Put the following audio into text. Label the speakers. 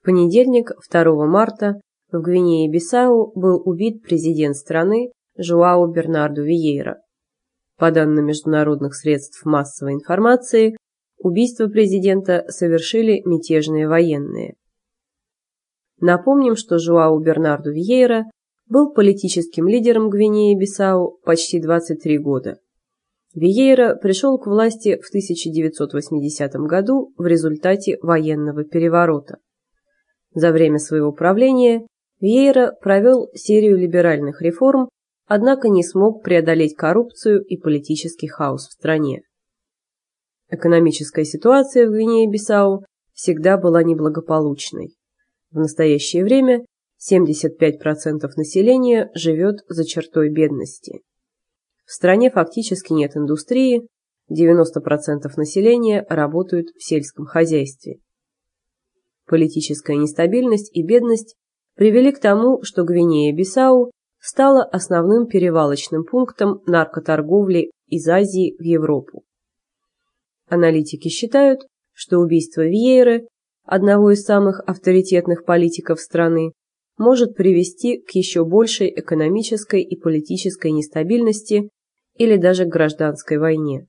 Speaker 1: В понедельник, 2 марта, в Гвинее-Бисау был убит президент страны Жуао Бернарду Виейра. По данным международных средств массовой информации, убийство президента совершили мятежные военные. Напомним, что Жуао Бернарду Виейра был политическим лидером Гвинеи-Бисау почти 23 года. Виейра пришел к власти в 1980 году в результате военного переворота. За время своего правления Виейра провел серию либеральных реформ, однако не смог преодолеть коррупцию и политический хаос в стране. Экономическая ситуация в Гвинее-Бисау всегда была неблагополучной. В настоящее время 75% населения живет за чертой бедности. В стране фактически нет индустрии, 90% населения работают в сельском хозяйстве. Политическая нестабильность и бедность привели к тому, что Гвинея-Бисау стала основным перевалочным пунктом наркоторговли из Азии в Европу. Аналитики считают, что убийство Вьейры, одного из самых авторитетных политиков страны, может привести к еще большей экономической и политической нестабильности или даже к гражданской войне.